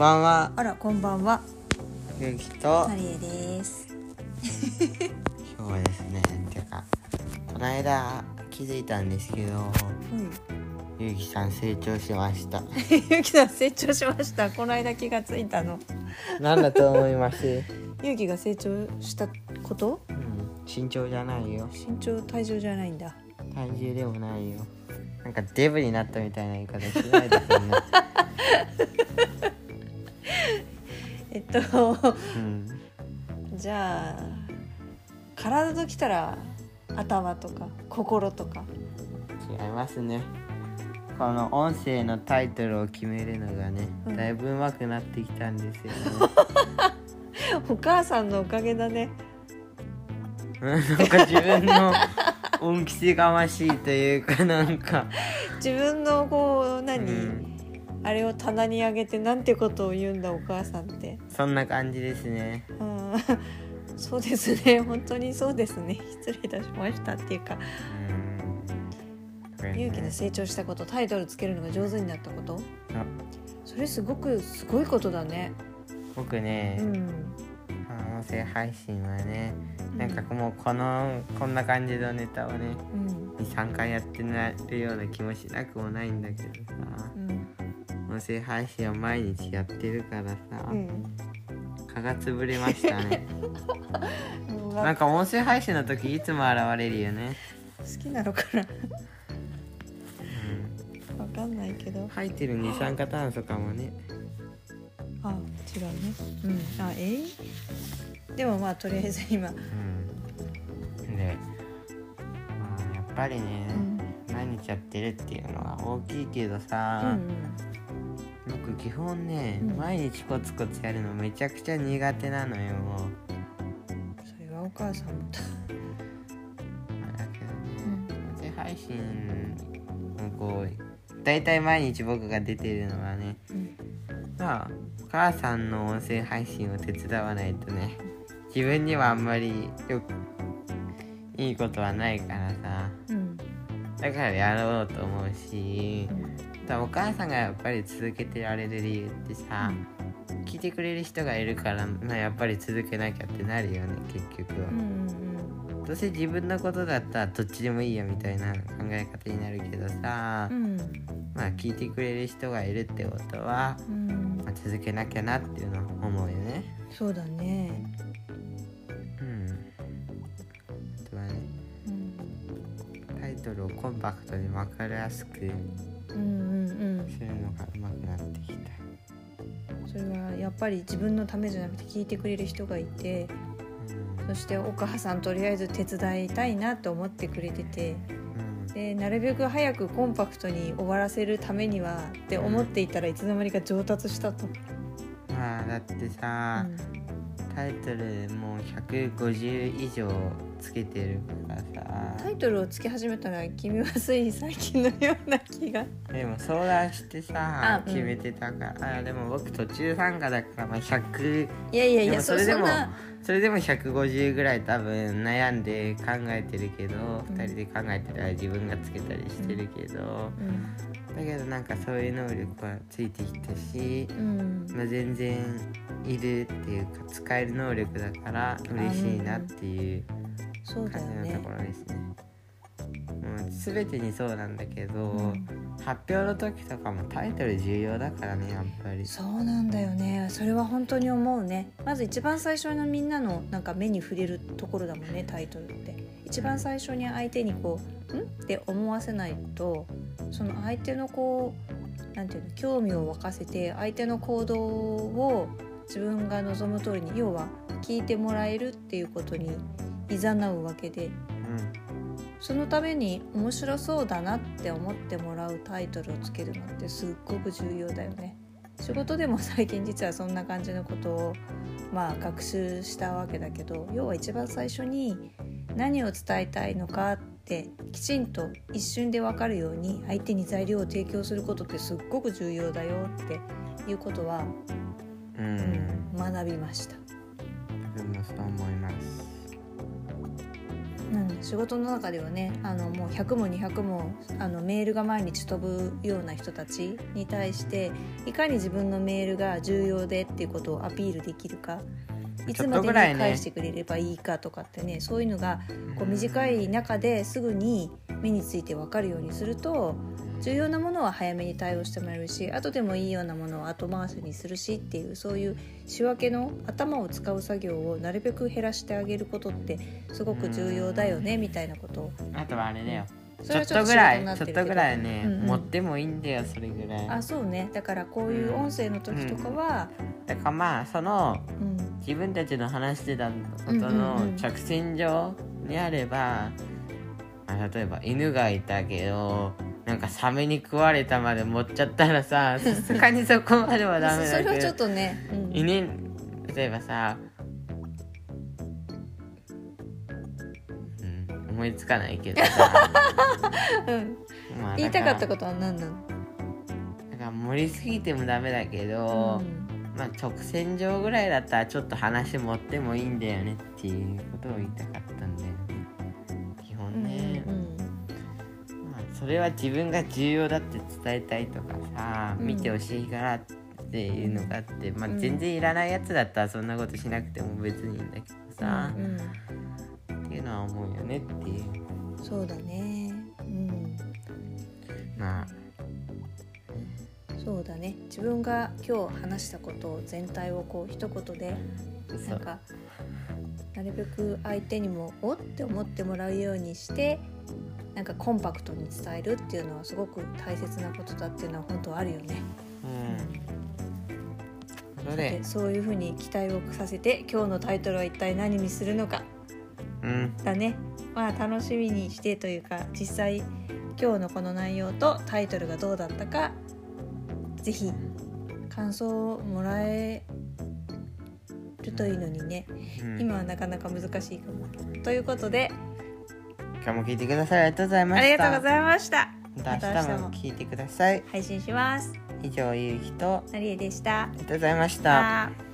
ばんは。あらこんばんは。ゆうきと。マリエです。今日はですね。てかこの間気づいたんですけどうん。ゆうきさん成長しました。ゆうきさん成長しました。この間気がついたの。なんだと思います、ゆうきが成長したこと？うん、身長じゃないよ。身長体重じゃないんだ。体重でもないよ。なんかデブになったみたいな言い方しないでそんな えっとうん。じゃあ体ときたら頭とか心とか。違いますね。この音声のタイトルを決めるのがね、うん。だいぶ上手くなってきたんですよね。お母さんのおかげだね。う んなんか自分の恩着せがましいというかなんか、自分のこう何、うんあれを棚に上げてなんてことを言うんだお母さんって。そんな感じですね。うん。そうですね。本当にそうですね。失礼いたしましたっていうか。勇気の成長したことタイトルつけるのが上手になったこと。あ。それすごくすごいことだね。僕ね、うん。音声配信はねなんかもうこのこんな感じのネタをねうん。23回やってなるような気もしなくもないんだけどさ。うん音声配信を毎日やってるからさ、うん。蚊が潰れましたね。うんなんか音声配信の時いつも現れるよね、好きなのかな。うん、わかんないけど。吐いてる二酸化炭素かもね。あ違うね。うん。あえーでもまあとりあえず今。うん。で、まあ、やっぱりね、うん。毎日やってるっていうのは大きいけどうさ、ん僕基本ね、うん。毎日コツコツやるのめちゃくちゃ苦手なのよ。うんそれはお母さんも。だだけどうん。ね音声配信のこう大体毎日僕が出てるのはねうん。まあお母さんの音声配信を手伝わないとね自分にはあんまりよくいいことはないからさ。うん。だからやろうと思うしだからお母さんがやっぱり続けてられる理由ってさ、聞いてくれる人がいるから、まあ、やっぱり続けなきゃってなるよね結局は、うんどうせ自分のことだったらどっちでもいいよみたいな考え方になるけどさ、うん。うんまあ聞いてくれる人がいるってことは、うん。まあ、続けなきゃなっていうのは思うよね。そうだね。タイトルをコンパクトに分かりやすくうんうんうん。するのが上手くなってきた。それはやっぱり自分のためじゃなくて聞いてくれる人がいてそしてお母さんとりあえず手伝いたいなと思ってくれててうん。でなるべく早くコンパクトに終わらせるためにはって思っていたらいつの間にか上達したと。まあだってうさ、ん。タイトルもう150以上つけてるからさ。タイトルをつけ始めたら君はつい最近のような気が。でも相談してさあうん。決めてたから、あでも僕途中参加だからまあ100いやいやいでやそれでもそれでも150ぐらい多分悩んで考えてるけど、うん。2人で考えてたら自分がつけたりしてるけど、うん。だけどなんかそういう能力はついてきたし、うん。まあ、全然いるっていうか使える能力だから嬉しいなっていうそうだよね感じのとこ。ろですね。もう全てにそうなんだけど、うん発表の時とかもタイトル重要だからねやっぱり。そうなんだよねそれは本当に思うねまず一番最初のみんなのなんか目に触れるところだもんねタイトルって一番最初に相手にこう「ん?」って思わせないとその相手のこうなんていうの興味を沸かせて相手の行動を自分が望む通りに要は聞いてもらえるっていうことに誘うわけでうんそのために面白そうだなって思ってもらうタイトルをつけるのってすっごく重要だよね。仕事でも最近実はそんな感じのことをまあ学習したわけだけど要は一番最初に何を伝えたいのかってきちんと一瞬で分かるように相手に材料を提供することってすっごく重要だよっていうことは、ううんん、学びました。自分もそう思います。うん、仕事の中ではねあのもう100も200もあのメールが毎日飛ぶような人たちに対していかに自分のメールが重要でっていうことをアピールできるかいつまでに返してくれればいいかとかってねそういうのがこう短い中ですぐに目について分かるようにすると重要なものは早めに対応してもらえるし後でもいいようなものを後回しにするしっていうそういう仕分けの頭を使う作業をなるべく減らしてあげることってすごく重要だよねみたいなことを。あとはあれだよ、そちょっれはちょっとぐらいちょっとぐらいね、うんうん。持ってもいいんだよそれぐらい。あそうね。だからこういう音声の時とかは、だからまあそのうん。自分たちの話してたことうんうんうん。の着線上にあれば、あ例えば犬がいたけどなんかサメに食われたまで持っちゃったらささすがにそこまではダメそれはちょっだけどとね、うん。犬例えばさ、うん、思いつかないけどさ、うん。まあ言いたかったとことは何なの、だから盛りすぎてもダメだけど、まあ直線上ぐらいだったらちょっと話持ってもいいんだよねっていうことを言いたかったんだよれは自分が重要だって伝えたいとかさ、うん。見てほしいからっていうのがあって、まあ、うん。全然いらないやつだったらそんなことしなくても別にいいんだけどさ、うんっていうのは思うよねっていう。うんそうだね。うん。まあ。そうだね。自分が今日話したことを全体をこう一言でそうんなかなるべく相手にもおって思ってもらうようにしてなんかコンパクトに伝えるっていうのはすごく大切なことだっていうのは本当あるよね。うん。それで。そういうふうに期待をさせて今日のタイトルは一体何にするのか。うん。だね。まあ楽しみにしてというか実際今日のこの内容とタイトルがどうだったかぜひ感想をもらえるといいのにね。うん。今はなかなか難しいかも。ということで今日も聞いてくださりありがとうございまあしたりがとうございました。また明日も聞いてください配信します。以上ゆうきとなりえでした。ありがとうございました